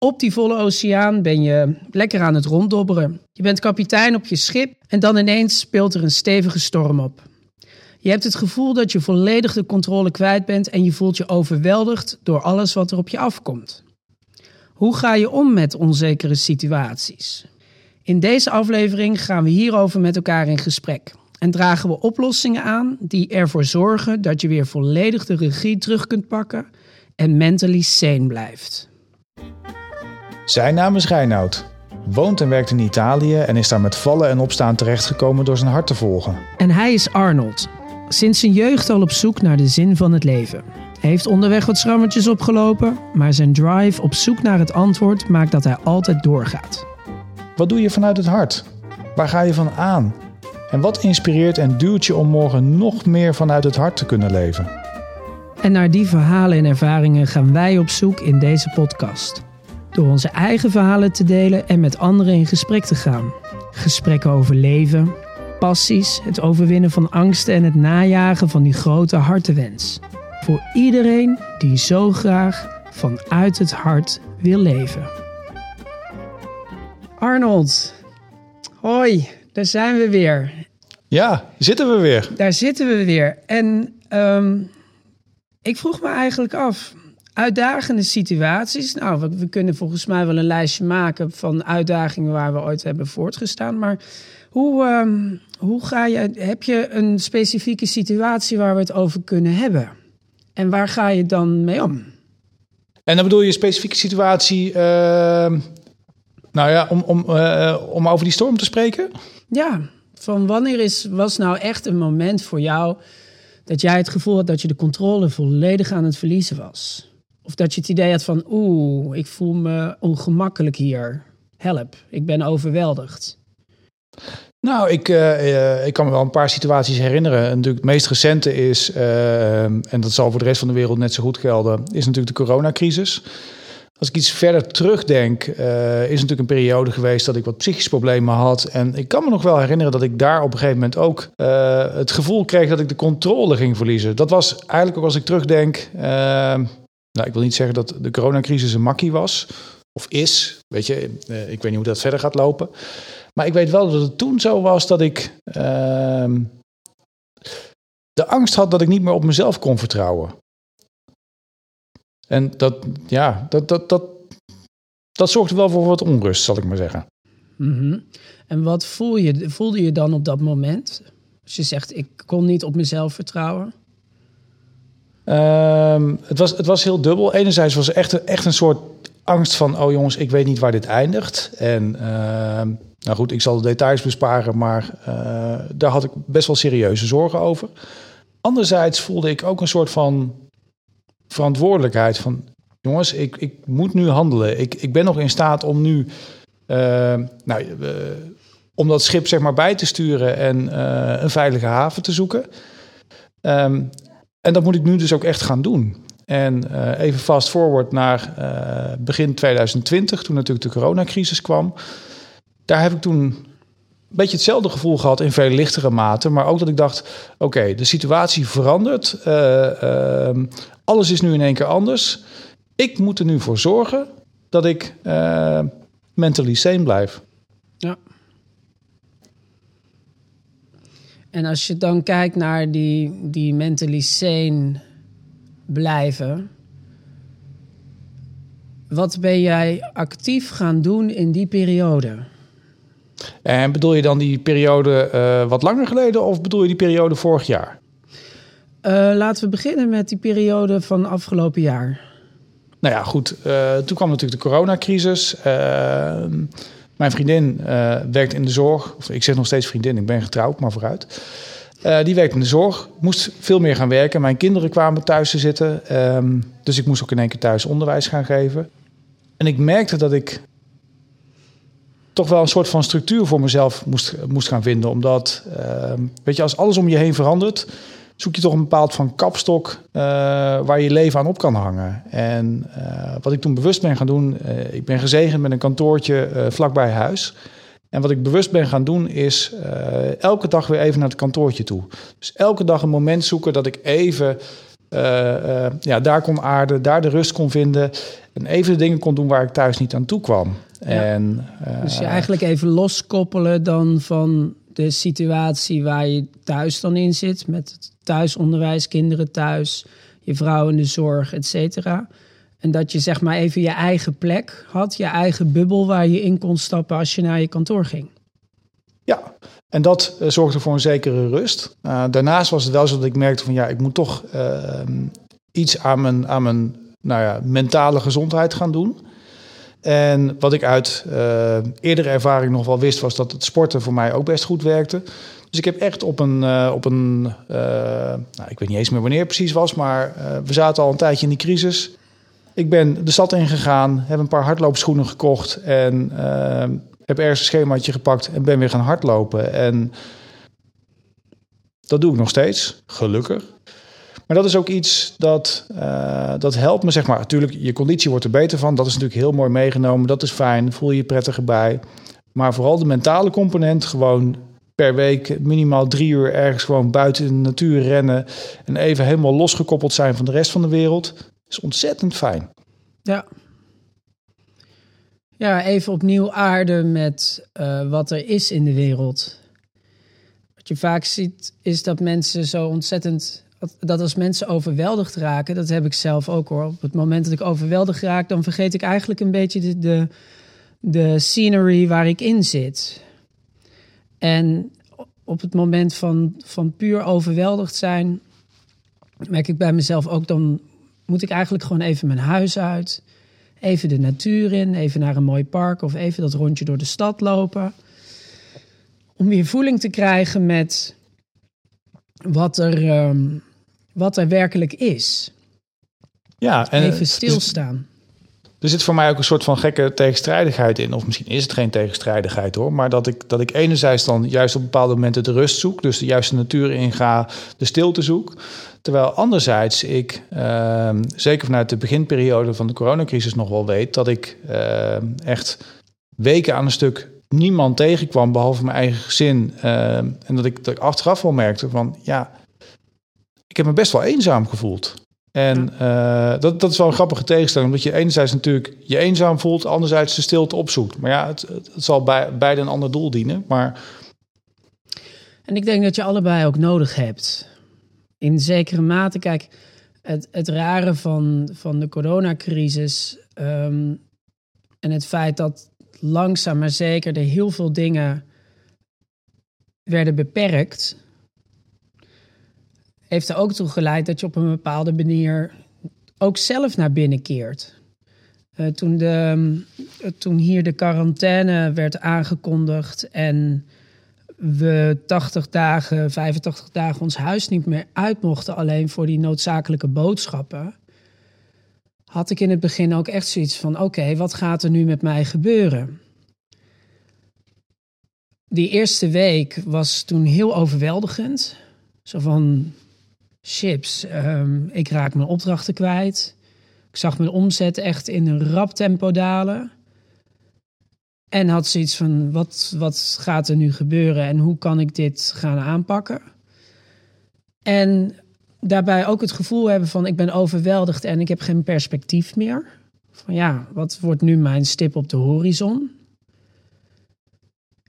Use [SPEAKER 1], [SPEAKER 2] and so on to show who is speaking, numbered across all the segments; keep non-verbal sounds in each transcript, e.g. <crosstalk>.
[SPEAKER 1] Op die volle oceaan ben je lekker aan het ronddobberen. Je bent kapitein op je schip en dan ineens speelt er een stevige storm op. Je hebt het gevoel dat je volledig de controle kwijt bent en je voelt je overweldigd door alles wat er op je afkomt. Hoe ga je om met onzekere situaties? In deze aflevering gaan we hierover met elkaar in gesprek en dragen we oplossingen aan die ervoor zorgen dat je weer volledig de regie terug kunt pakken en mentally sane blijft.
[SPEAKER 2] Zijn naam is Reinoud. Woont en werkt in Italië en is daar met vallen en opstaan terechtgekomen door zijn hart te volgen.
[SPEAKER 1] En hij is Arnold. Sinds zijn jeugd al op zoek naar de zin van het leven. Hij heeft onderweg wat schrammetjes opgelopen, maar zijn drive op zoek naar het antwoord maakt dat hij altijd doorgaat.
[SPEAKER 2] Wat doe je vanuit het hart? Waar ga je van aan? En wat inspireert en duwt je om morgen nog meer vanuit het hart te kunnen leven?
[SPEAKER 1] En naar die verhalen en ervaringen gaan wij op zoek in deze podcast. Door onze eigen verhalen te delen en met anderen in gesprek te gaan. Gesprekken over leven, passies, het overwinnen van angsten en het najagen van die grote hartenwens. Voor iedereen die zo graag vanuit het hart wil leven. Arnold, hoi, daar zijn we weer.
[SPEAKER 2] Ja, zitten we weer.
[SPEAKER 1] Daar zitten we weer. En ehm, ik vroeg me eigenlijk af, uitdagende situaties. Nou, we, we, kunnen volgens mij wel een lijstje maken van uitdagingen waar we ooit hebben voortgestaan. Maar hoe, ehm, hoe ga je, heb je een specifieke situatie waar we het over kunnen hebben? En waar ga je dan mee om?
[SPEAKER 2] En dan bedoel je een specifieke situatie, ehm, nou ja, om, om, eh, om over die storm te spreken?
[SPEAKER 1] Ja, van wanneer is, was nou echt een moment voor jou dat jij het gevoel had dat je de controle volledig aan het verliezen was? Of dat je het idee had van, oeh, ik voel me ongemakkelijk hier. Help, ik ben overweldigd.
[SPEAKER 2] Nou, ik, uh, ik kan me wel een paar situaties herinneren. En natuurlijk het meest recente is, uh, en dat zal voor de rest van de wereld net zo goed gelden, is natuurlijk de coronacrisis. Als ik iets verder terugdenk, is natuurlijk een periode geweest dat ik wat psychische problemen had. En ik kan me nog wel herinneren dat ik daar op een gegeven moment ook het gevoel kreeg dat ik de controle ging verliezen. Dat was eigenlijk ook als ik terugdenk. Nou, ik wil niet zeggen dat de coronacrisis een makkie was. Of is. Weet je, ik weet niet hoe dat verder gaat lopen. Maar ik weet wel dat het toen zo was dat ik ehm, de angst had dat ik niet meer op mezelf kon vertrouwen. En dat, ja, dat, dat, dat, dat zorgde wel voor wat onrust, zal ik maar zeggen.
[SPEAKER 1] Mm. En wat voel je, voelde je dan op dat moment? Als je zegt, ik kon niet op mezelf vertrouwen.
[SPEAKER 2] Um, het, was, het was heel dubbel. Enerzijds was er echt, echt een soort angst van... oh jongens, ik weet niet waar dit eindigt. En uh, nou goed, ik zal de details besparen... maar uh, daar had ik best wel serieuze zorgen over. Anderzijds voelde ik ook een soort van verantwoordelijkheid van jongens, ik, ik moet nu handelen. Ik, ik ben nog in staat om nu uh, nou, uh, om dat schip zeg maar bij te sturen en uh, een veilige haven te zoeken. En dat moet ik nu dus ook echt gaan doen. En even fast forward naar begin 2020, toen natuurlijk de coronacrisis kwam. Daar heb ik toen een beetje hetzelfde gevoel gehad in veel lichtere mate. Maar ook dat ik dacht: oké, de situatie verandert. Uh, uh, alles is nu in één keer anders. Ik moet er nu voor zorgen dat ik mentally sane blijf.
[SPEAKER 1] Ja. En als je dan kijkt naar die, die mentally sane blijven. Wat ben jij actief gaan doen in die periode?
[SPEAKER 2] En bedoel je dan die periode uh, wat langer geleden of bedoel je die periode vorig jaar?
[SPEAKER 1] Uh, laten we beginnen met die periode van afgelopen jaar.
[SPEAKER 2] Nou ja, goed. Uh, toen kwam natuurlijk de coronacrisis. Mijn vriendin werkt in de zorg. Of ik zeg nog steeds vriendin, ik ben getrouwd, maar vooruit. die werkt in de zorg, moest veel meer gaan werken. Mijn kinderen kwamen thuis te zitten. Um, dus ik moest ook in één keer thuis onderwijs gaan geven. En ik merkte dat ik toch wel een soort van structuur voor mezelf moest, moest gaan vinden. Omdat, weet je, als alles om je heen verandert zoek je toch een bepaald van kapstok uh, waar je leven aan op kan hangen. En uh, wat ik toen bewust ben gaan doen, uh, ik ben gezegend met een kantoortje vlakbij huis. En wat ik bewust ben gaan doen is elke dag weer even naar het kantoortje toe. Dus elke dag een moment zoeken dat ik even ja, daar kon aarden, daar de rust kon vinden. en even de dingen kon doen waar ik thuis niet aan toe kwam. En,
[SPEAKER 1] dus je eigenlijk even loskoppelen dan van de situatie waar je thuis dan in zit, met het thuisonderwijs, kinderen thuis, je vrouw in de zorg, et cetera. En dat je zeg maar even je eigen plek had, je eigen bubbel waar je in kon stappen als je naar je kantoor ging.
[SPEAKER 2] Ja, en dat uh, zorgde voor een zekere rust. Uh, daarnaast was het wel zo dat ik merkte van ja, ik moet toch uh, iets aan mijn, aan mijn nou ja, mentale gezondheid gaan doen. En wat ik uit uh, eerdere ervaring nog wel wist, was dat het sporten voor mij ook best goed werkte. Dus ik heb echt op een, uh, op een uh, nou, ik weet niet eens meer wanneer het precies was, maar we zaten al een tijdje in die crisis. Ik ben de stad ingegaan, heb een paar hardloopschoenen gekocht en heb ergens een schemaatje gepakt en ben weer gaan hardlopen. En dat doe ik nog steeds, gelukkig. Maar dat is ook iets dat, uh, dat helpt me, zeg maar. Natuurlijk, je conditie wordt er beter van. Dat is natuurlijk heel mooi meegenomen. Dat is fijn, voel je je prettiger bij. Maar vooral de mentale component, gewoon per week minimaal drie uur ergens gewoon buiten in de natuur rennen. En even helemaal losgekoppeld zijn van de rest van de wereld, is ontzettend fijn.
[SPEAKER 1] Ja. Ja, even opnieuw aarden met uh, wat er is in de wereld. Wat je vaak ziet, is dat mensen zo ontzettend dat als mensen overweldigd raken, dat heb ik zelf ook hoor. Op het moment dat ik overweldigd raak, dan vergeet ik eigenlijk een beetje de, de, de scenery waar ik in zit. En op het moment van, van puur overweldigd zijn, merk ik bij mezelf ook, dan moet ik eigenlijk gewoon even mijn huis uit. Even de natuur in, even naar een mooi park of even dat rondje door de stad lopen. Om weer voeling te krijgen met wat er, um, wat er werkelijk is.
[SPEAKER 2] Ja, en
[SPEAKER 1] even stilstaan.
[SPEAKER 2] Er zit voor mij ook een soort van gekke tegenstrijdigheid in. Of misschien is het geen tegenstrijdigheid hoor. Maar dat ik, dat ik enerzijds dan juist op bepaalde momenten de rust zoek. Dus de juiste natuur inga, de stilte zoek. Terwijl anderzijds ik, uh, zeker vanuit de beginperiode van de coronacrisis nog wel weet... dat ik uh, echt weken aan een stuk niemand tegenkwam behalve mijn eigen gezin. Uh, en dat ik, dat ik achteraf wel merkte van ja, heb me best wel eenzaam gevoeld. En uh, dat, dat is wel een grappige tegenstelling, omdat je enerzijds natuurlijk je eenzaam voelt, anderzijds de stilte opzoekt. Maar ja, het, het, het zal bij, beide een ander doel dienen. Maar...
[SPEAKER 1] En ik denk dat je allebei ook nodig hebt. In zekere mate, kijk, het, het rare van, van de coronacrisis um, en het feit dat langzaam maar zeker er heel veel dingen werden beperkt, heeft er ook toe geleid dat je op een bepaalde manier ook zelf naar binnen keert. Uh, toen, de, uh, toen hier de quarantaine werd aangekondigd en we 80 dagen, 85 dagen ons huis niet meer uit mochten, alleen voor die noodzakelijke boodschappen, had ik in het begin ook echt zoiets van: oké, wat gaat er nu met mij gebeuren? Die eerste week was toen heel overweldigend. Zo van, chips, um, ik raak mijn opdrachten kwijt. Ik zag mijn omzet echt in een rap tempo dalen. En had zoiets van, wat, wat gaat er nu gebeuren en hoe kan ik dit gaan aanpakken? En daarbij ook het gevoel hebben van, ik ben overweldigd en ik heb geen perspectief meer. Van ja, wat wordt nu mijn stip op de horizon?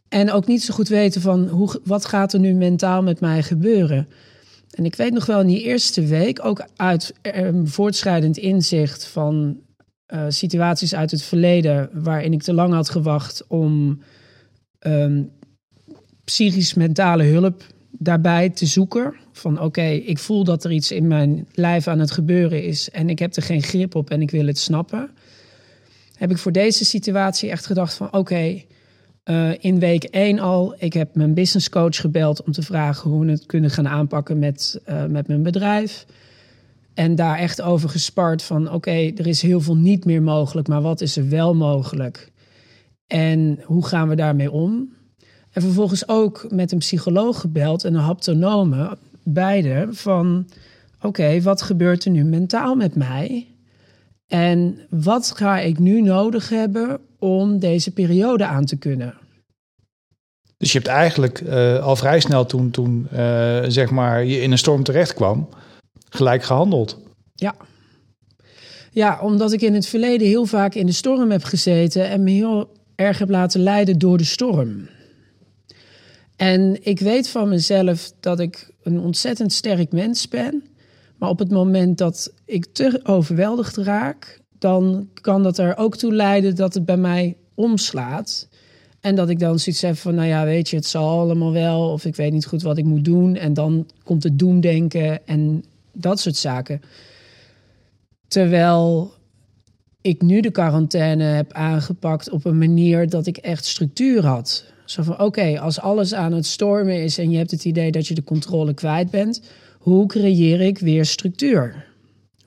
[SPEAKER 1] En ook niet zo goed weten van, hoe, wat gaat er nu mentaal met mij gebeuren? En ik weet nog wel in die eerste week, ook uit um, voortschrijdend inzicht van uh, situaties uit het verleden waarin ik te lang had gewacht om um, psychisch-mentale hulp daarbij te zoeken. Van oké, ik voel dat er iets in mijn lijf aan het gebeuren is en ik heb er geen grip op en ik wil het snappen. Heb ik voor deze situatie echt gedacht van oké, uh, in week 1 al, ik heb mijn business coach gebeld om te vragen hoe we het kunnen gaan aanpakken met, uh, met mijn bedrijf. En daar echt over gespart van oké, er is heel veel niet meer mogelijk, maar wat is er wel mogelijk? En hoe gaan we daarmee om? En vervolgens ook met een psycholoog gebeld en een haptonome, beide, van oké, wat gebeurt er nu mentaal met mij? En wat ga ik nu nodig hebben om deze periode aan te kunnen?
[SPEAKER 2] Dus je hebt eigenlijk uh, al vrij snel toen, toen uh, zeg maar je in een storm terecht kwam, gelijk gehandeld.
[SPEAKER 1] Ja. Ja, omdat ik in het verleden heel vaak in de storm heb gezeten en me heel erg heb laten leiden door de storm. En ik weet van mezelf dat ik een ontzettend sterk mens ben. Maar op het moment dat ik te overweldigd raak, dan kan dat er ook toe leiden dat het bij mij omslaat. En dat ik dan zoiets heb van, nou ja, weet je, het zal allemaal wel. Of ik weet niet goed wat ik moet doen. En dan komt het doemdenken en dat soort zaken. Terwijl ik nu de quarantaine heb aangepakt op een manier dat ik echt structuur had. Zo van, oké, als alles aan het stormen is en je hebt het idee dat je de controle kwijt bent, hoe creëer ik weer structuur?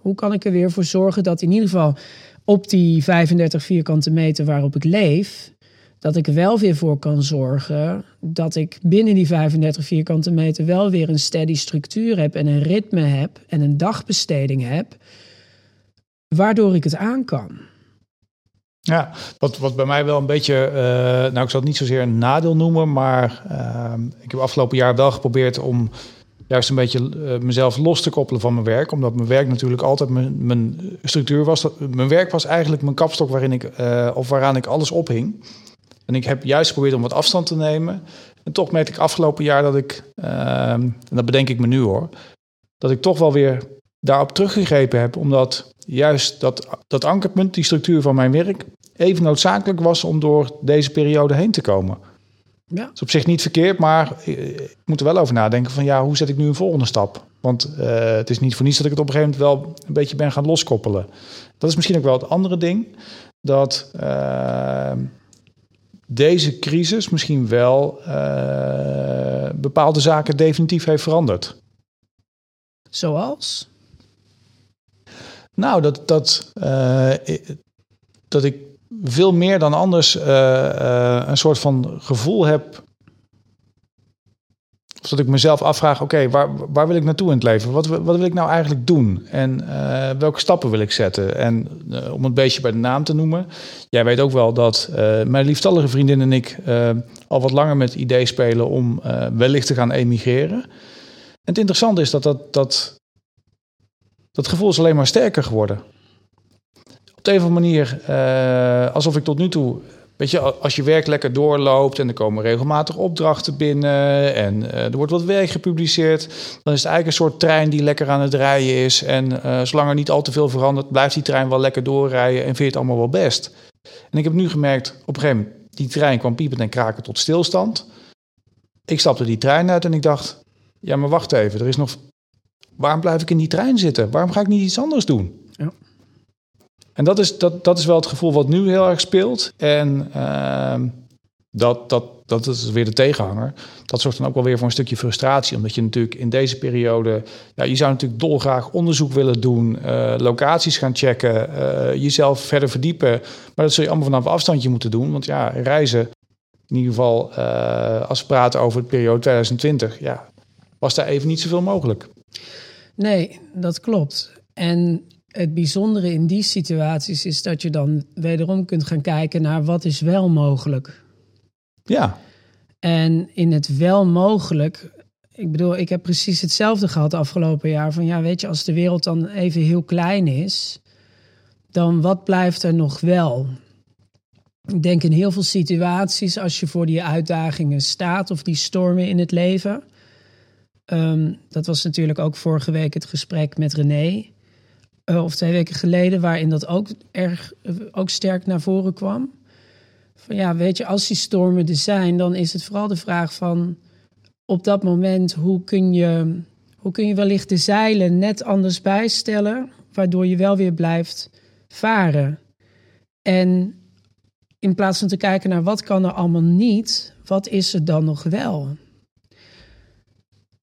[SPEAKER 1] Hoe kan ik er weer voor zorgen dat in ieder geval op die 35 vierkante meter waarop ik leef, dat ik wel weer voor kan zorgen dat ik binnen die 35 vierkante meter wel weer een steady structuur heb en een ritme heb en een dagbesteding heb, waardoor ik het aan kan.
[SPEAKER 2] Ja, wat, wat bij mij wel een beetje, uh, nou ik zal het niet zozeer een nadeel noemen, maar uh, ik heb afgelopen jaar wel geprobeerd om juist een beetje uh, mezelf los te koppelen van mijn werk. Omdat mijn werk natuurlijk altijd mijn, mijn structuur was. mijn werk was eigenlijk mijn kapstok waarin ik, uh, of waaraan ik alles ophing. En ik heb juist geprobeerd om wat afstand te nemen. En toch merk ik afgelopen jaar dat ik, ehm, en dat bedenk ik me nu hoor, dat ik toch wel weer daarop teruggegrepen heb. Omdat juist dat, dat ankerpunt, die structuur van mijn werk, even noodzakelijk was om door deze periode heen te komen. Ja. Dat is op zich niet verkeerd, maar ik moet er wel over nadenken van ja, hoe zet ik nu een volgende stap? Want uh, het is niet voor niets dat ik het op een gegeven moment wel een beetje ben gaan loskoppelen. Dat is misschien ook wel het andere ding. Dat uh, deze crisis misschien wel uh, bepaalde zaken definitief heeft veranderd.
[SPEAKER 1] Zoals?
[SPEAKER 2] Nou, dat, dat, dat ik veel meer dan anders uh, uh, een soort van gevoel heb. Of dat ik mezelf afvraag: oké, waar, waar wil ik naartoe in het leven? Wat, wat wil ik nou eigenlijk doen? En uh, welke stappen wil ik zetten? En om het beestje bij de naam te noemen. Jij weet ook wel dat mijn lieftallige vriendin en ik al wat langer met idee spelen om wellicht te gaan emigreren. En het interessante is dat dat, dat, dat gevoel is alleen maar sterker geworden op de een manier, uh, alsof ik tot nu toe. Weet je, als je werk lekker doorloopt en er komen regelmatig opdrachten binnen en uh, er wordt wat werk gepubliceerd, dan is het eigenlijk een soort trein die lekker aan het rijden is. En uh, zolang er niet al te veel verandert, blijft die trein wel lekker doorrijden en vind je het allemaal wel best. En ik heb nu gemerkt, op een gegeven moment, die trein kwam piepend en kraken tot stilstand. Ik stapte die trein uit en ik dacht, ja maar wacht even, er is nog... Waarom blijf ik in die trein zitten? Waarom ga ik niet iets anders doen? En dat is, dat, dat is wel het gevoel wat nu heel erg speelt. En uh, dat, dat, dat is weer de tegenhanger. Dat zorgt dan ook wel weer voor een stukje frustratie. Omdat je natuurlijk in deze periode... Ja, je zou natuurlijk dolgraag onderzoek willen doen... Uh, locaties gaan checken, uh, jezelf verder verdiepen. Maar dat zul je allemaal vanaf afstandje moeten doen. Want ja, reizen, in ieder geval uh, als we praten over de periode 2020... Ja, was daar even niet zoveel mogelijk.
[SPEAKER 1] Nee, dat klopt. En het bijzondere in die situaties is dat je dan wederom kunt gaan kijken naar wat is wel mogelijk.
[SPEAKER 2] Ja.
[SPEAKER 1] En in het wel mogelijk, ik bedoel, ik heb precies hetzelfde gehad afgelopen jaar. Van ja, weet je, als de wereld dan even heel klein is, dan wat blijft er nog wel? Ik denk in heel veel situaties, als je voor die uitdagingen staat of die stormen in het leven. Um, dat was natuurlijk ook vorige week het gesprek met René uh, of twee weken geleden, waarin dat ook erg uh, ook sterk naar voren kwam. Van ja, weet je, als die stormen er zijn, dan is het vooral de vraag van op dat moment hoe kun je, hoe kun je wellicht de zeilen net anders bijstellen, waardoor je wel weer blijft varen. En in plaats van te kijken naar wat kan er allemaal niet, wat is er dan nog wel?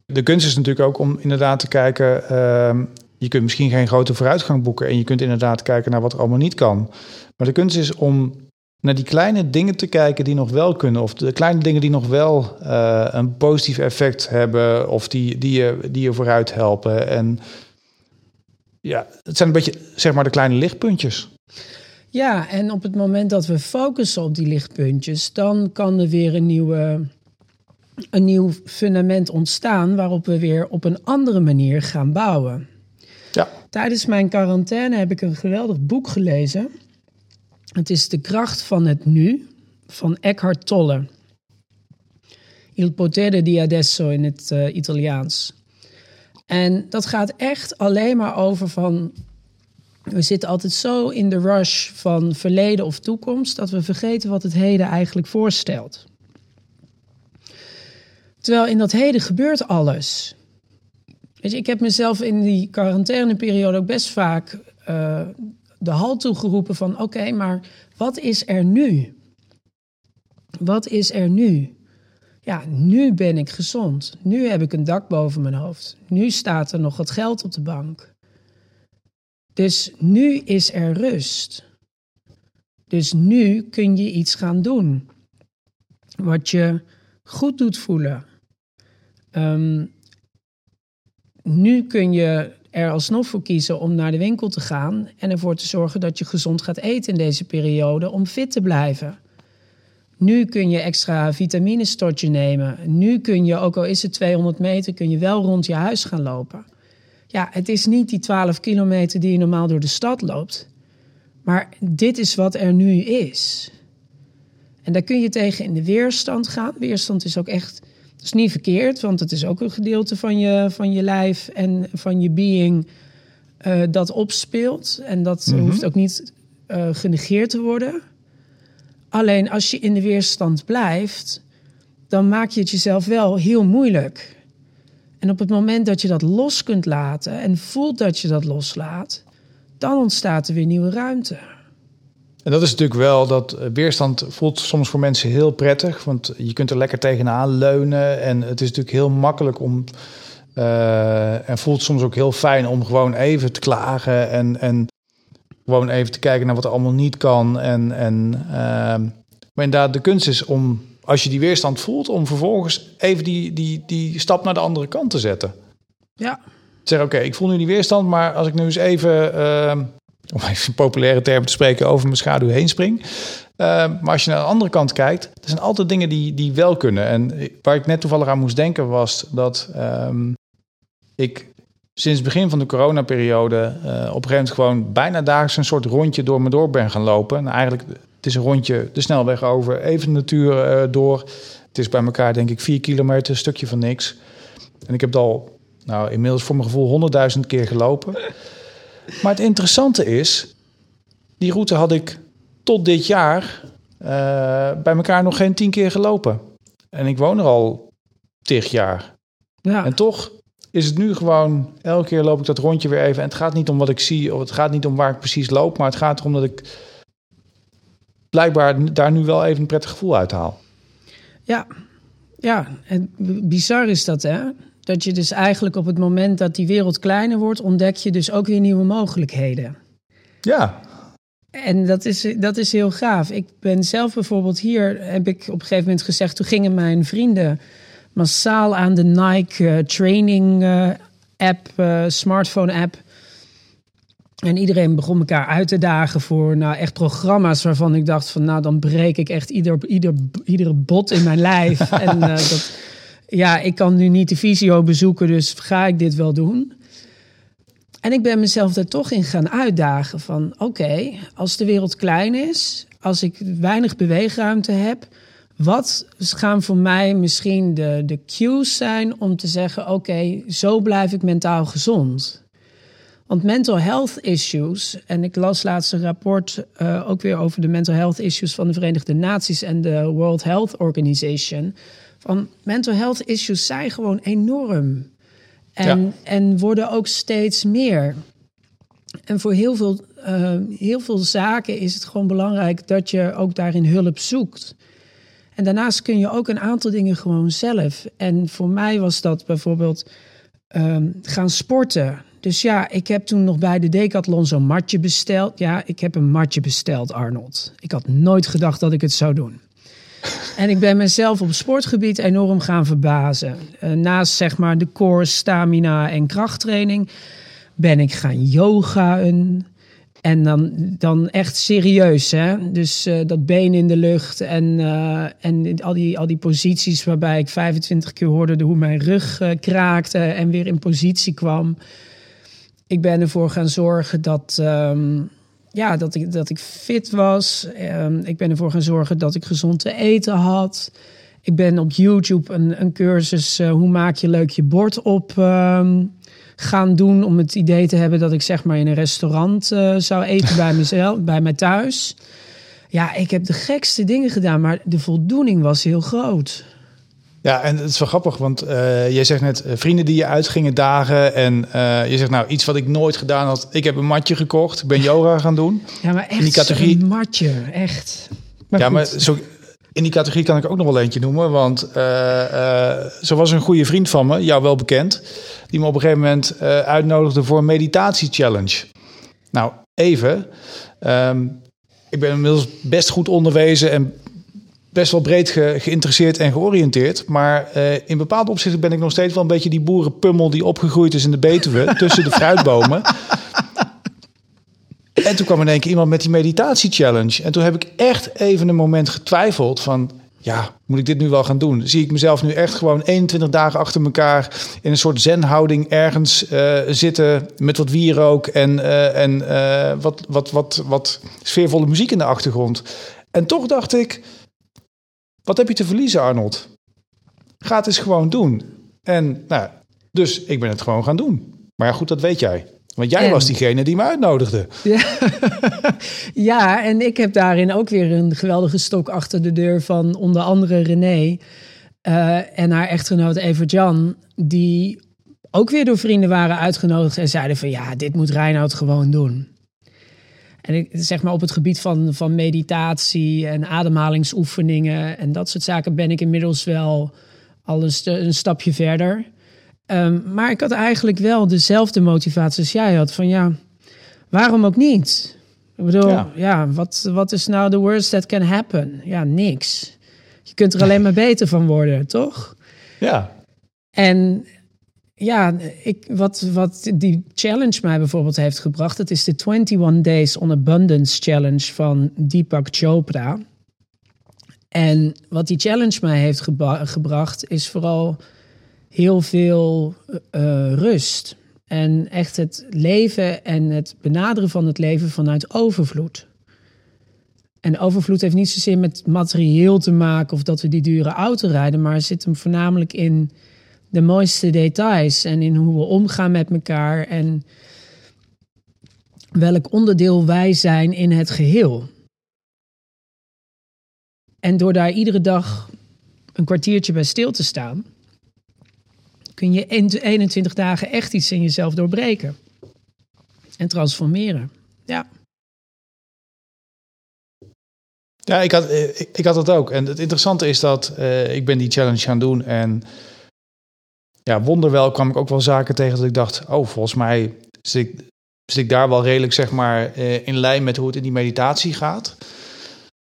[SPEAKER 2] De kunst is natuurlijk ook om inderdaad te kijken. Uh, je kunt misschien geen grote vooruitgang boeken en je kunt inderdaad kijken naar wat er allemaal niet kan. Maar de kunst is om naar die kleine dingen te kijken die nog wel kunnen. Of de kleine dingen die nog wel uh, een positief effect hebben. Of die, die, je, die je vooruit helpen. En ja, het zijn een beetje zeg maar de kleine lichtpuntjes.
[SPEAKER 1] Ja, en op het moment dat we focussen op die lichtpuntjes, dan kan er weer een nieuwe. Een nieuw fundament ontstaan waarop we weer op een andere manier gaan bouwen. Tijdens mijn quarantaine heb ik een geweldig boek gelezen. Het is De kracht van het nu van Eckhart Tolle. Il potere di adesso in het uh, Italiaans. En dat gaat echt alleen maar over van. We zitten altijd zo in de rush van verleden of toekomst dat we vergeten wat het heden eigenlijk voorstelt. Terwijl in dat heden gebeurt alles. Weet je, ik heb mezelf in die quarantaineperiode ook best vaak uh, de hal toegeroepen van oké, maar wat is er nu? Wat is er nu? Ja, nu ben ik gezond. Nu heb ik een dak boven mijn hoofd. Nu staat er nog wat geld op de bank. Dus nu is er rust. Dus nu kun je iets gaan doen. Wat je goed doet voelen. Um, nu kun je er alsnog voor kiezen om naar de winkel te gaan en ervoor te zorgen dat je gezond gaat eten in deze periode om fit te blijven. Nu kun je extra vitamines tot je nemen. Nu kun je, ook al is het 200 meter, kun je wel rond je huis gaan lopen. Ja, het is niet die 12 kilometer die je normaal door de stad loopt. Maar dit is wat er nu is. En daar kun je tegen in de weerstand gaan. Weerstand is ook echt dat is niet verkeerd, want het is ook een gedeelte van je, van je lijf en van je being uh, dat opspeelt. En dat mm -hmm. hoeft ook niet uh, genegeerd te worden. Alleen als je in de weerstand blijft, dan maak je het jezelf wel heel moeilijk. En op het moment dat je dat los kunt laten en voelt dat je dat loslaat, dan ontstaat er weer nieuwe ruimte.
[SPEAKER 2] En dat is natuurlijk wel dat eh, weerstand voelt soms voor mensen heel prettig, want je kunt er lekker tegenaan leunen en het is natuurlijk heel makkelijk om uh, en voelt soms ook heel fijn om gewoon even te klagen en, en gewoon even te kijken naar wat er allemaal niet kan. En, en, uh, maar inderdaad, de kunst is om, als je die weerstand voelt, om vervolgens even die, die, die stap naar de andere kant te zetten.
[SPEAKER 1] Ja.
[SPEAKER 2] Zeg, oké, ik voel nu die weerstand, maar als ik nu eens even uh, om even populaire termen te spreken, over mijn schaduw heen spring. Uh, maar als je naar de andere kant kijkt, er zijn altijd dingen die, die wel kunnen. En waar ik net toevallig aan moest denken was dat um, ik sinds het begin van de coronaperiode uh, op een gegeven moment gewoon bijna dagelijks een soort rondje door mijn dorp ben gaan lopen. En eigenlijk, het is een rondje de snelweg over, even de natuur uh, door. Het is bij elkaar denk ik vier kilometer, een stukje van niks. En ik heb al, nou inmiddels voor mijn gevoel honderdduizend keer gelopen. Maar het interessante is, die route had ik tot dit jaar uh, bij elkaar nog geen tien keer gelopen. En ik woon er al tig jaar.
[SPEAKER 1] Ja.
[SPEAKER 2] En toch is het nu gewoon, elke keer loop ik dat rondje weer even. En het gaat niet om wat ik zie, of het gaat niet om waar ik precies loop, maar het gaat erom dat ik blijkbaar daar nu wel even een prettig gevoel uit haal.
[SPEAKER 1] Ja, ja. En bizar is dat, hè? Dat je dus eigenlijk op het moment dat die wereld kleiner wordt, ontdek je dus ook weer nieuwe mogelijkheden.
[SPEAKER 2] Ja.
[SPEAKER 1] En dat is, dat is heel gaaf. Ik ben zelf bijvoorbeeld hier, heb ik op een gegeven moment gezegd, toen gingen mijn vrienden massaal aan de Nike uh, training uh, app, uh, smartphone app. En iedereen begon elkaar uit te dagen voor nou, echt programma's waarvan ik dacht van nou dan breek ik echt ieder, ieder, iedere bot in mijn lijf. <laughs> en dat, ja, ik kan nu niet de visio bezoeken, dus ga ik dit wel doen? En ik ben mezelf er toch in gaan uitdagen van oké, als de wereld klein is, als ik weinig beweegruimte heb, wat gaan voor mij misschien de, de cues zijn om te zeggen: oké, zo blijf ik mentaal gezond? Want mental health issues, en ik las laatst een rapport uh, ook weer over de mental health issues van de Verenigde Naties en de World Health Organization. Van mental health issues zijn gewoon enorm. En, ja. en worden ook steeds meer. En voor heel veel, uh, heel veel zaken is het gewoon belangrijk dat je ook daarin hulp zoekt. En daarnaast kun je ook een aantal dingen gewoon zelf. En voor mij was dat bijvoorbeeld um, gaan sporten. Dus ja, ik heb toen nog bij de Decathlon zo'n matje besteld. Ja, ik heb een matje besteld, Arnold. Ik had nooit gedacht dat ik het zou doen. En ik ben mezelf op sportgebied enorm gaan verbazen. Uh, naast zeg maar de core, stamina en krachttraining ben ik gaan yogaën. En dan, dan echt serieus, hè? Dus uh, dat been in de lucht en, uh, en al, die, al die posities waarbij ik 25 keer hoorde hoe mijn rug kraakte en weer in positie kwam. ik ben ervoor gaan zorgen dat, ehm, ja, dat, ik, dat ik fit was. Ehm, ik ben ervoor gaan zorgen dat ik gezond te eten had. Ik ben op YouTube een, een cursus uh, hoe maak je leuk je bord op ehm, gaan doen. Om het idee te hebben dat ik zeg maar in een restaurant uh, zou eten bij <laughs> mezelf, bij mij thuis. Ja, ik heb de gekste dingen gedaan, maar de voldoening was heel groot.
[SPEAKER 2] Ja, en het is wel grappig, want uh, jij zegt net vrienden die je uitgingen dagen. En uh, je zegt nou, iets wat ik nooit gedaan had. Ik heb een matje gekocht, ik ben yoga gaan doen. <laughs>
[SPEAKER 1] Ja, maar echt in die categorie... een matje, echt.
[SPEAKER 2] Maar ja, goed. maar zo, in die categorie kan ik ook nog wel eentje noemen. Want zo was een goede vriend van me, jou wel bekend. Die me op een gegeven moment uitnodigde voor een meditatie-challenge. Nou, even. Um, ik ben inmiddels best goed onderwezen en best wel breed geïnteresseerd en georiënteerd. Maar uh, in bepaalde opzichten ben ik nog steeds wel een beetje die boerenpummel die opgegroeid is in de Betuwe <laughs> tussen de fruitbomen. En toen kwam in één keer iemand met die meditatie-challenge. En toen heb ik echt even een moment getwijfeld van... ja, moet ik dit nu wel gaan doen? Zie ik mezelf nu echt gewoon 21 dagen achter elkaar... in een soort zenhouding ergens uh, zitten met wat wierook... en, uh, en uh, wat, wat, wat, wat sfeervolle muziek in de achtergrond. En toch dacht ik, wat heb je te verliezen Arnold? Ga het eens gewoon doen. En nou, dus ik ben het gewoon gaan doen. Maar ja, goed, dat weet jij. Want jij was diegene die me uitnodigde.
[SPEAKER 1] Ja. <laughs> ja, en ik heb daarin ook weer een geweldige stok achter de deur van onder andere René uh, en haar echtgenoot Evert-Jan, die ook weer door vrienden waren uitgenodigd en zeiden van ja, dit moet Reinoud gewoon doen. En ik, zeg maar op het gebied van, van meditatie en ademhalingsoefeningen en dat soort zaken ben ik inmiddels wel al een, een stapje verder. Um, maar ik had eigenlijk wel dezelfde motivatie als jij had. Van ja, waarom ook niet? Ik bedoel, ja, ja wat, wat is nou the worst that can happen? Ja, niks. Je kunt er alleen <laughs> maar beter van worden, toch?
[SPEAKER 2] Ja.
[SPEAKER 1] En ja, ik, wat, wat die challenge mij bijvoorbeeld heeft gebracht, dat is de 21 Days on Abundance Challenge van Deepak Chopra. En wat die challenge mij heeft gebracht, is vooral heel veel uh, rust. En echt het leven en het benaderen van het leven vanuit overvloed. En overvloed heeft niet zozeer met materieel te maken of dat we die dure auto rijden, maar zit hem voornamelijk in de mooiste details en in hoe we omgaan met elkaar en welk onderdeel wij zijn in het geheel. En door daar iedere dag een kwartiertje bij stil te staan, kun je in 21 dagen echt iets in jezelf doorbreken en transformeren. Ja.
[SPEAKER 2] Ja, ik had, ik, ik had dat ook. En het interessante is dat uh, ik ben die challenge gaan doen en ja, wonderwel kwam ik ook wel zaken tegen dat ik dacht, oh, volgens mij zit ik, zit ik daar wel redelijk zeg maar uh, in lijn met hoe het in die meditatie gaat.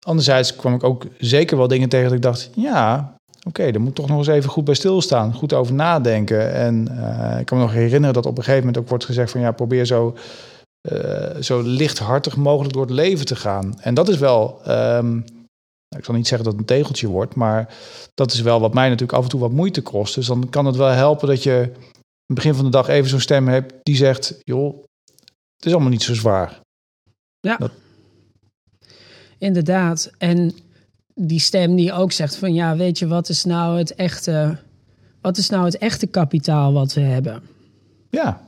[SPEAKER 2] Anderzijds kwam ik ook zeker wel dingen tegen dat ik dacht, ja, oké, okay, daar moet toch nog eens even goed bij stilstaan, goed over nadenken. En uh, ik kan me nog herinneren dat op een gegeven moment ook wordt gezegd van ja, probeer zo, uh, zo lichthartig mogelijk door het leven te gaan. En dat is wel, um, ik zal niet zeggen dat het een tegeltje wordt, maar dat is wel wat mij natuurlijk af en toe wat moeite kost. Dus dan kan het wel helpen dat je aan het begin van de dag even zo'n stem hebt die zegt, joh, het is allemaal niet zo zwaar.
[SPEAKER 1] Ja. Dat... Inderdaad. En die stem die ook zegt van ja, weet je, wat is nou het echte, wat is nou het echte kapitaal wat we hebben?
[SPEAKER 2] Ja.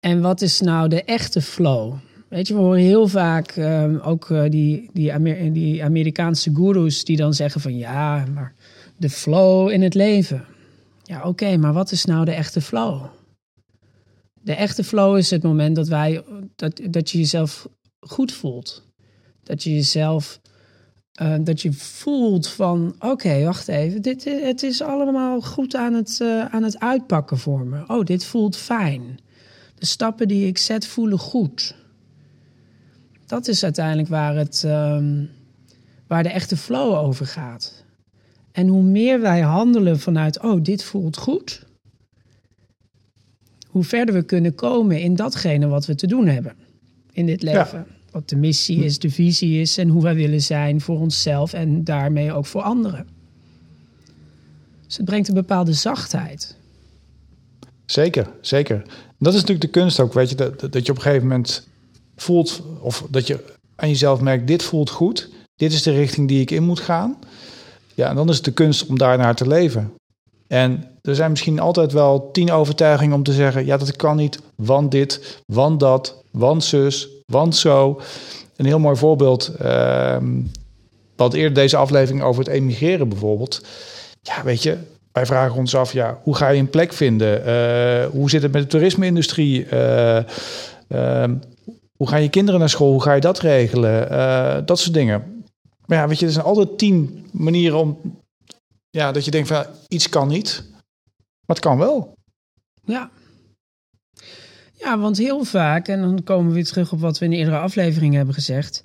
[SPEAKER 1] En wat is nou de echte flow? Weet je, we horen heel vaak um, ook uh, die, die, Amer die Amerikaanse gurus die dan zeggen van ja, maar de flow in het leven. Ja, oké, maar wat is nou de echte flow? De echte flow is het moment dat, wij, dat, dat je jezelf goed voelt. Dat je jezelf uh, dat je voelt van, oké, wacht even, dit, het is allemaal goed aan het, uh, aan het uitpakken voor me. Oh, dit voelt fijn. De stappen die ik zet voelen goed. Dat is uiteindelijk waar, het, um, waar de echte flow over gaat. En hoe meer wij handelen vanuit, oh, dit voelt goed, hoe verder we kunnen komen in datgene wat we te doen hebben in dit leven. Ja wat de missie is, de visie is en hoe wij willen zijn voor onszelf en daarmee ook voor anderen. Dus het brengt een bepaalde zachtheid.
[SPEAKER 2] Zeker, zeker. Dat is natuurlijk de kunst ook, weet je, dat, dat je op een gegeven moment voelt, of dat je aan jezelf merkt, dit voelt goed, dit is de richting die ik in moet gaan. Ja, en dan is het de kunst om daarnaar te leven. En er zijn misschien altijd wel tien overtuigingen om te zeggen, ja, dat kan niet, want dit, want dat, want zus, want zo. Een heel mooi voorbeeld, uh, wat eerder deze aflevering over het emigreren bijvoorbeeld. Ja, weet je, wij vragen ons af, ja, hoe ga je een plek vinden? Uh, hoe zit het met de toerisme-industrie? Uh, hoe gaan je kinderen naar school? Hoe ga je dat regelen? dat soort dingen. Maar ja, weet je, er zijn altijd tien manieren om... Ja, dat je denkt van, iets kan niet. Maar het kan wel.
[SPEAKER 1] Ja. Ja, want heel vaak, en dan komen we weer terug op wat we in eerdere afleveringen hebben gezegd...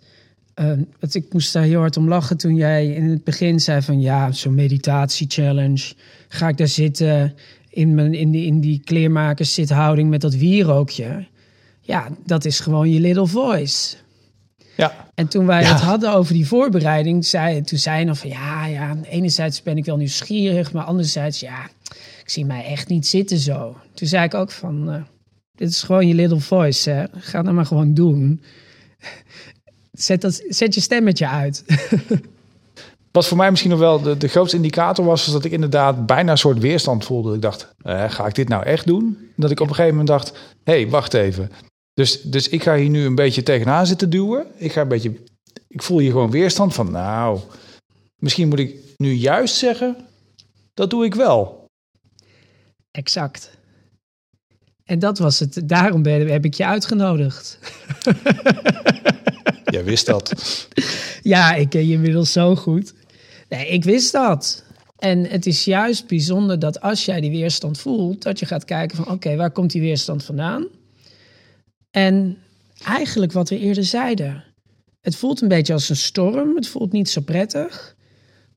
[SPEAKER 1] Uh, ik moest daar heel hard om lachen toen jij in het begin zei van ja, zo'n meditatie-challenge. Ga ik daar zitten in, mijn, in, die, in die kleermakerszithouding met dat wierookje? Ja, dat is gewoon je little voice.
[SPEAKER 2] Ja.
[SPEAKER 1] En toen wij het hadden over die voorbereiding, zei, toen zei nog van ja, ja, enerzijds ben ik wel nieuwsgierig, maar anderzijds ja, ik zie mij echt niet zitten zo. Toen zei ik ook van, uh, dit is gewoon je little voice, hè. ga dat maar gewoon doen. Zet, dat, zet je stemmetje uit. <laughs>
[SPEAKER 2] Wat voor mij misschien nog wel de, de grootste indicator was, was dat ik inderdaad bijna een soort weerstand voelde. Ik dacht, eh, ga ik dit nou echt doen? Dat ik op een gegeven moment dacht, hé, hey, wacht even. Dus, dus ik ga hier nu een beetje tegenaan zitten duwen. Ik ga een beetje, ik voel hier gewoon weerstand van, nou, misschien moet ik nu juist zeggen, dat doe ik wel.
[SPEAKER 1] Exact. En dat was het. Daarom ben, heb ik je uitgenodigd. <laughs>
[SPEAKER 2] Jij wist dat.
[SPEAKER 1] ja, ik ken je inmiddels zo goed. Nee, ik wist dat. En het is juist bijzonder dat als jij die weerstand voelt, dat je gaat kijken van oké, waar komt die weerstand vandaan? En eigenlijk wat we eerder zeiden. Het voelt een beetje als een storm. Het voelt niet zo prettig.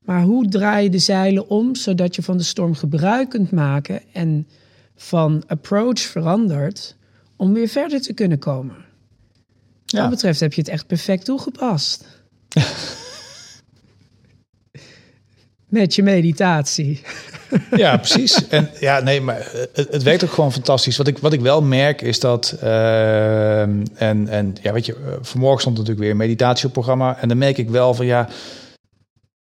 [SPEAKER 1] Maar hoe draai je de zeilen om zodat je van de storm gebruik kunt maken en van approach verandert om weer verder te kunnen komen? Ja. Wat betreft heb je het echt perfect toegepast. <laughs> Met je meditatie. <laughs>
[SPEAKER 2] Ja, precies. En ja, nee, maar het, het werkt ook gewoon fantastisch. Wat ik, wat ik wel merk is dat. Uh, en, en ja, weet je, eh, vanmorgen stond natuurlijk weer een meditatieprogramma. En dan merk ik wel van ja.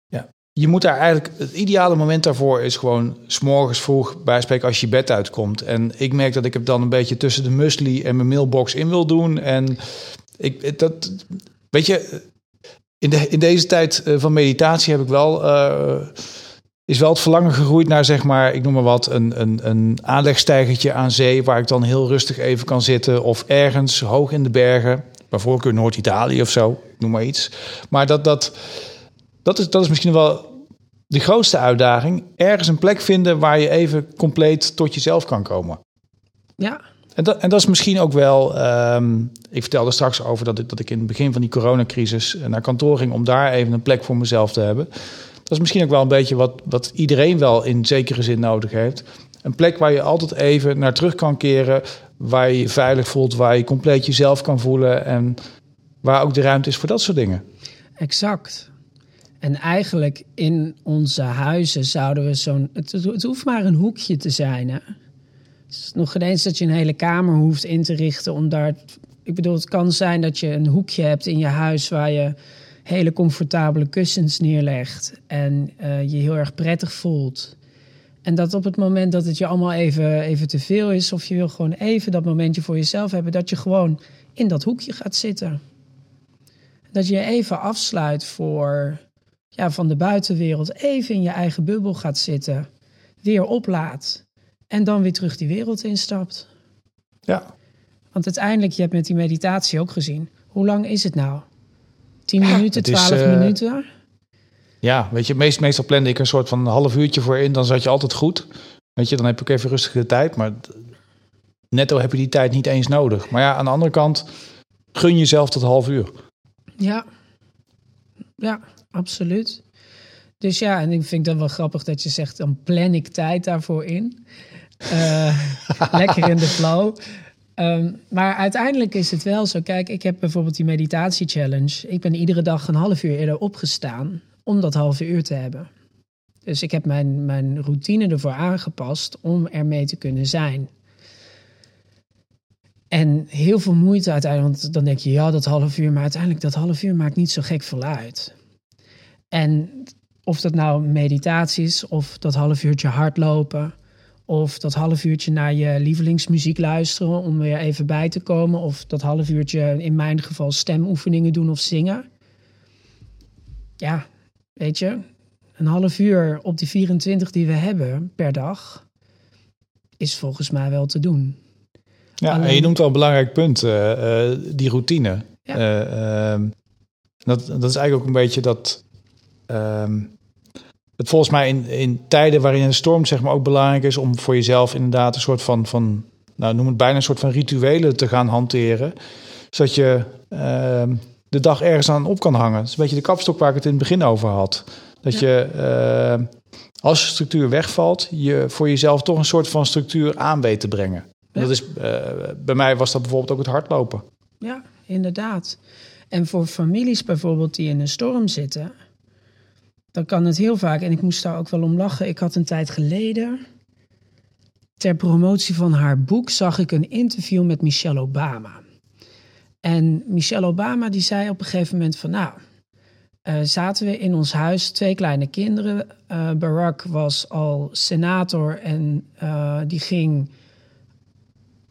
[SPEAKER 2] ja je moet daar eigenlijk. Het ideale moment daarvoor is gewoon s'morgens vroeg bij spreken als je bed uitkomt. En ik merk dat ik het dan een beetje tussen de musli en mijn mailbox in wil doen. En ik, dat, weet je, in, de, in deze tijd eh, van meditatie heb ik wel, is wel het verlangen gegroeid naar, zeg maar, ik noem maar wat, een, een, een aanlegstijgertje aan zee, waar ik dan heel rustig even kan zitten. Of ergens hoog in de bergen, bijvoorbeeld Noord-Italië of zo, noem maar iets. Maar dat, dat, dat, is, dat is misschien wel de grootste uitdaging. Ergens een plek vinden waar je even compleet tot jezelf kan komen.
[SPEAKER 1] Ja,
[SPEAKER 2] en dat, en dat is misschien ook wel. Um, ik vertelde straks over dat ik, dat ik in het begin van die coronacrisis naar kantoor ging om daar even een plek voor mezelf te hebben. Dat is misschien ook wel een beetje wat, wat iedereen wel in zekere zin nodig heeft. Een plek waar je altijd even naar terug kan keren, waar je je veilig voelt, waar je compleet jezelf kan voelen en waar ook de ruimte is voor dat soort dingen.
[SPEAKER 1] Exact. En eigenlijk in onze huizen zouden we zo'n. Het, het hoeft maar een hoekje te zijn. Hè? is nog geen eens dat je een hele kamer hoeft in te richten om daar. Ik bedoel, het kan zijn dat je een hoekje hebt in je huis waar je hele comfortabele kussens neerlegt en uh, je heel erg prettig voelt. En dat op het moment dat het je allemaal even, even te veel is, of je wil gewoon even dat momentje voor jezelf hebben, dat je gewoon in dat hoekje gaat zitten. Dat je je even afsluit voor, ja, van de buitenwereld, even in je eigen bubbel gaat zitten, weer oplaat. En dan weer terug die wereld instapt.
[SPEAKER 2] Ja.
[SPEAKER 1] Want uiteindelijk, je hebt met die meditatie ook gezien. Hoe lang is het nou? 10 minuten, 12 uh, minuten?
[SPEAKER 2] Ja, weet je, meest, meestal plande ik een soort van een half uurtje voor in. Dan zat je altijd goed. Weet je, dan heb ik even rustige tijd. Maar netto heb je die tijd niet eens nodig. Maar ja, aan de andere kant, gun jezelf tot half uur.
[SPEAKER 1] Ja, ja, absoluut. Dus ja, en ik vind dat wel grappig dat je zegt, dan plan ik tijd daarvoor in. Uh, <laughs> lekker in de flow. Um, maar uiteindelijk is het wel zo. Kijk, ik heb bijvoorbeeld die meditatie challenge. Ik ben iedere dag een half uur eerder opgestaan om dat half uur te hebben. Dus ik heb mijn, mijn routine ervoor aangepast om ermee te kunnen zijn. En heel veel moeite uiteindelijk, want dan denk je ja, dat half uur, maar uiteindelijk dat half uur maakt niet zo gek veel uit. En of dat nou meditatie is, of dat half uurtje hardlopen, of dat half uurtje naar je lievelingsmuziek luisteren om weer even bij te komen, of dat half uurtje in mijn geval stemoefeningen doen of zingen. Ja, weet je, een half uur op die 24 die we hebben per dag is volgens mij wel te doen.
[SPEAKER 2] Ja, en je noemt wel een belangrijk punt, uh, uh, die routine. Ja. Uh, dat, dat is eigenlijk ook een beetje dat. Ehm, het volgens mij in, in tijden waarin een storm zeg maar ook belangrijk is om voor jezelf inderdaad een soort van, van nou noem het bijna een soort van rituelen te gaan hanteren. Zodat je ehm, de dag ergens aan op kan hangen. Dat is een beetje de kapstok waar ik het in het begin over had. Dat je als de structuur wegvalt, je voor jezelf toch een soort van structuur aan weet te brengen. Dat is, uh, bij mij was dat bijvoorbeeld ook het hardlopen.
[SPEAKER 1] Ja, inderdaad. En voor families bijvoorbeeld die in een storm zitten, dan kan het heel vaak, en ik moest daar ook wel om lachen. Ik had een tijd geleden, ter promotie van haar boek, zag ik een interview met Michelle Obama. En Michelle Obama die zei op een gegeven moment van, nou, uh, zaten we in ons huis, twee kleine kinderen. Uh, Barack was al senator en uh, die ging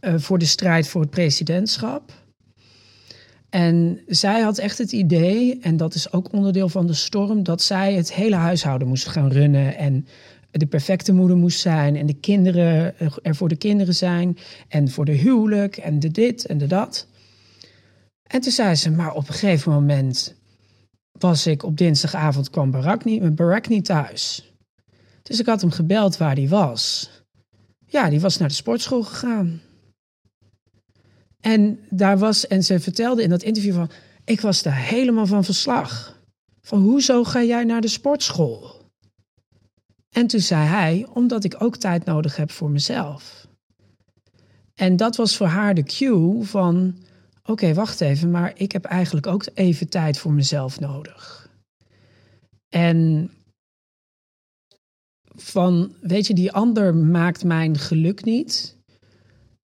[SPEAKER 1] voor de strijd voor het presidentschap. En zij had echt het idee, en dat is ook onderdeel van de storm, dat zij het hele huishouden moest gaan runnen en de perfecte moeder moest zijn en de kinderen er voor de kinderen zijn en voor de huwelijk en de dit en de dat. En toen zei ze, maar op een gegeven moment was ik op dinsdagavond, kwam Barack niet, niet thuis. Dus ik had hem gebeld waar hij was. Ja, die was naar de sportschool gegaan. En daar was, en ze vertelde in dat interview van, ik was daar helemaal van verslag. Van hoezo ga jij naar de sportschool? En toen zei hij, omdat ik ook tijd nodig heb voor mezelf. En dat was voor haar de cue van, oké, wacht even, maar ik heb eigenlijk ook even tijd voor mezelf nodig. En van, weet je, die ander maakt mijn geluk niet.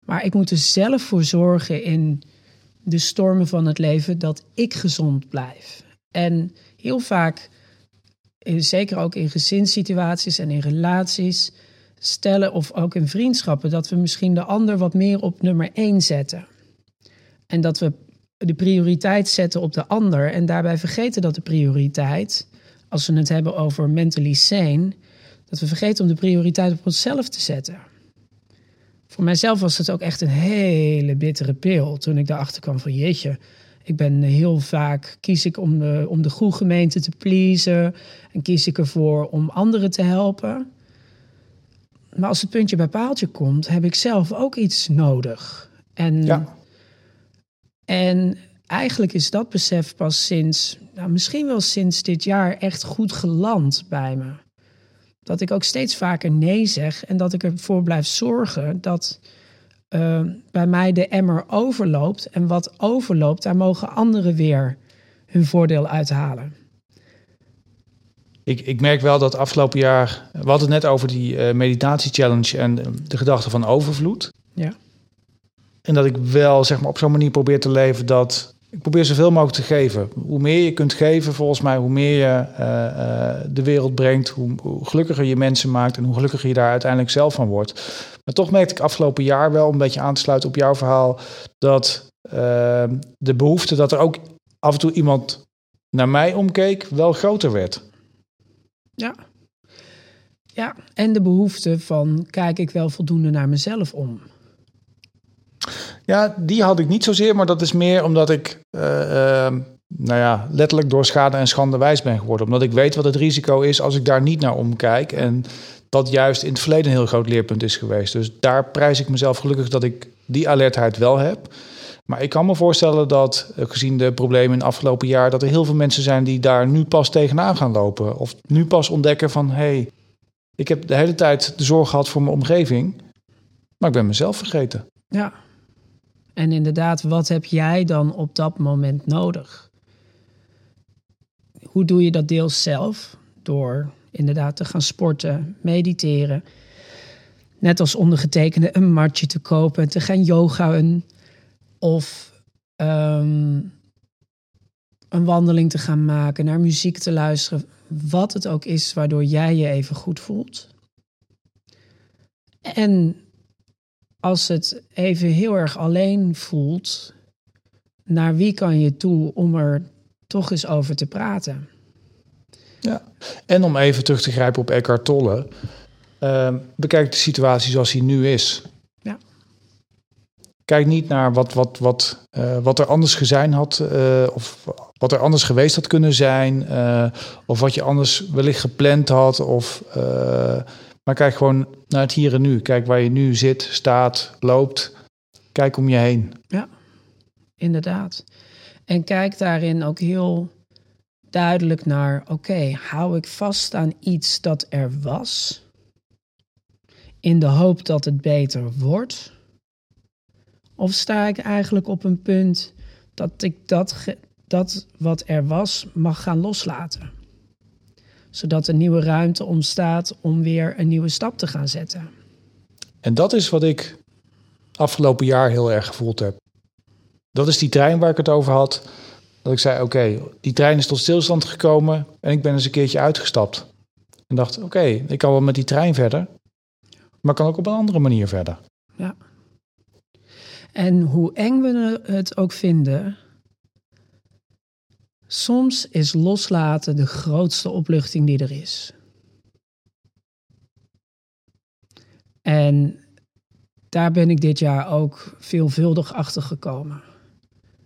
[SPEAKER 1] Maar ik moet er zelf voor zorgen in de stormen van het leven dat ik gezond blijf. En heel vaak, zeker ook in gezinssituaties en in relaties, stellen of ook in vriendschappen, dat we misschien de ander wat meer op nummer één zetten. En dat we de prioriteit zetten op de ander en daarbij vergeten dat de prioriteit, als we het hebben over mentally sane, dat we vergeten om de prioriteit op onszelf te zetten. Voor mijzelf was het ook echt een hele bittere pil toen ik daarachter kwam van jeetje, ik ben heel vaak, kies ik om de, om de goede gemeente te pleasen en kies ik ervoor om anderen te helpen. Maar als het puntje bij paaltje komt, heb ik zelf ook iets nodig. En ja. En eigenlijk is dat besef pas sinds, nou, misschien wel sinds dit jaar, echt goed geland bij me. Dat ik ook steeds vaker nee zeg en dat ik ervoor blijf zorgen dat uh, bij mij de emmer overloopt. En wat overloopt, daar mogen anderen weer hun voordeel uithalen.
[SPEAKER 2] Ik, ik merk wel dat afgelopen jaar, we hadden het net over die uh, meditatie-challenge en de gedachte van overvloed.
[SPEAKER 1] Ja.
[SPEAKER 2] En dat ik wel zeg maar, op zo'n manier probeer te leven dat ik probeer zoveel mogelijk te geven. Hoe meer je kunt geven, volgens mij, hoe meer je uh, uh, de wereld brengt, hoe, gelukkiger je mensen maakt en hoe gelukkiger je daar uiteindelijk zelf van wordt. Maar toch merkte ik afgelopen jaar wel, een beetje aan te sluiten op jouw verhaal, dat uh, de behoefte dat er ook af en toe iemand naar mij omkeek, wel groter werd.
[SPEAKER 1] Ja. Ja, en de behoefte van kijk ik wel voldoende naar mezelf om.
[SPEAKER 2] Ja, die had ik niet zozeer, maar dat is meer omdat ik, uh, uh, nou ja, letterlijk door schade en schande wijs ben geworden. Omdat ik weet wat het risico is als ik daar niet naar omkijk. En dat juist in het verleden een heel groot leerpunt is geweest. Dus daar prijs ik mezelf gelukkig dat ik die alertheid wel heb. Maar ik kan me voorstellen dat, eh, gezien de problemen in het afgelopen jaar, dat er heel veel mensen zijn die daar nu pas tegenaan gaan lopen. Of nu pas ontdekken van hé, hey, ik heb de hele tijd de zorg gehad voor mijn omgeving, maar ik ben mezelf vergeten.
[SPEAKER 1] Ja, en inderdaad, wat heb jij dan op dat moment nodig? Hoe doe je dat deels zelf? Door inderdaad te gaan sporten, mediteren. Net als ondergetekende een matje te kopen, te gaan yogaën. Of ehm, een wandeling te gaan maken, naar muziek te luisteren. Wat het ook is waardoor jij je even goed voelt. En als het even heel erg alleen voelt, naar wie kan je toe om er toch eens over te praten?
[SPEAKER 2] Ja, en om even terug te grijpen op Eckhart Tolle. Uh, bekijk de situatie zoals die nu is.
[SPEAKER 1] Ja.
[SPEAKER 2] Kijk niet naar wat, wat, wat, uh, wat er anders gezien had, uh, of wat er anders geweest had kunnen zijn, uh, of wat je anders wellicht gepland had, of, maar kijk gewoon naar het hier en nu. Kijk waar je nu zit, staat, loopt. Kijk om je heen.
[SPEAKER 1] Ja, inderdaad. En kijk daarin ook heel duidelijk naar: oké, hou ik vast aan iets dat er was, in de hoop dat het beter wordt? Of sta ik eigenlijk op een punt dat ik dat, dat wat er was mag gaan loslaten? Zodat er nieuwe ruimte ontstaat om weer een nieuwe stap te gaan zetten.
[SPEAKER 2] En dat is wat ik afgelopen jaar heel erg gevoeld heb. Dat is die trein waar ik het over had. Dat ik zei: Oké, die trein is tot stilstand gekomen en ik ben eens een keertje uitgestapt. En dacht: Oké, ik kan wel met die trein verder, maar kan ook op een andere manier verder.
[SPEAKER 1] Ja. En hoe eng we het ook vinden, soms is loslaten de grootste opluchting die er is. En daar ben ik dit jaar ook veelvuldig achter gekomen.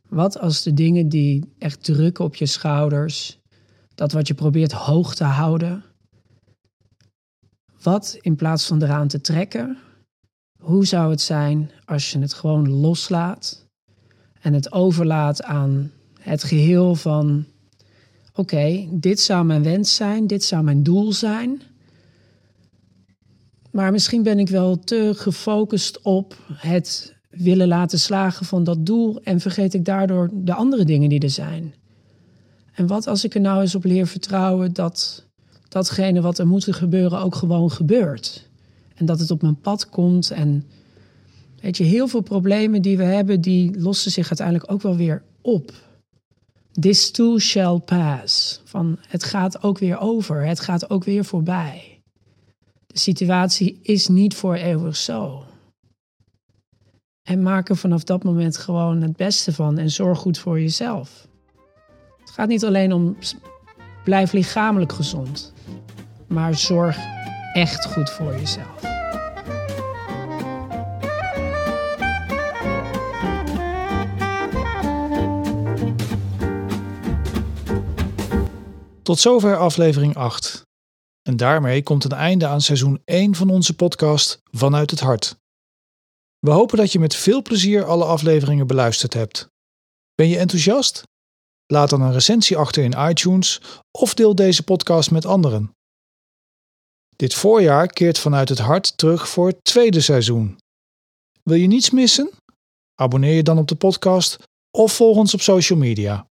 [SPEAKER 1] Wat als de dingen die echt drukken op je schouders, dat wat je probeert hoog te houden, wat in plaats van eraan te trekken, hoe zou het zijn als je het gewoon loslaat en het overlaat aan het geheel van: oké, dit zou mijn wens zijn, dit zou mijn doel zijn. Maar misschien ben ik wel te gefocust op het willen laten slagen van dat doel en vergeet ik daardoor de andere dingen die er zijn. En wat als ik er nou eens op leer vertrouwen dat datgene wat er moet gebeuren ook gewoon gebeurt? En dat het op mijn pad komt en weet je, heel veel problemen die we hebben, die lossen zich uiteindelijk ook wel weer op. This too shall pass. Van het gaat ook weer over, het gaat ook weer voorbij. De situatie is niet voor eeuwig zo. En maak er vanaf dat moment gewoon het beste van en zorg goed voor jezelf. Het gaat niet alleen om blijf lichamelijk gezond, maar zorg echt goed voor jezelf.
[SPEAKER 2] Tot zover aflevering 8. En daarmee komt een einde aan seizoen 1 van onze podcast Vanuit het Hart. We hopen dat je met veel plezier alle afleveringen beluisterd hebt. Ben je enthousiast? Laat dan een recensie achter in iTunes of deel deze podcast met anderen. Dit voorjaar keert vanuit het hart terug voor het tweede seizoen. Wil je niets missen? Abonneer je dan op de podcast of volg ons op social media.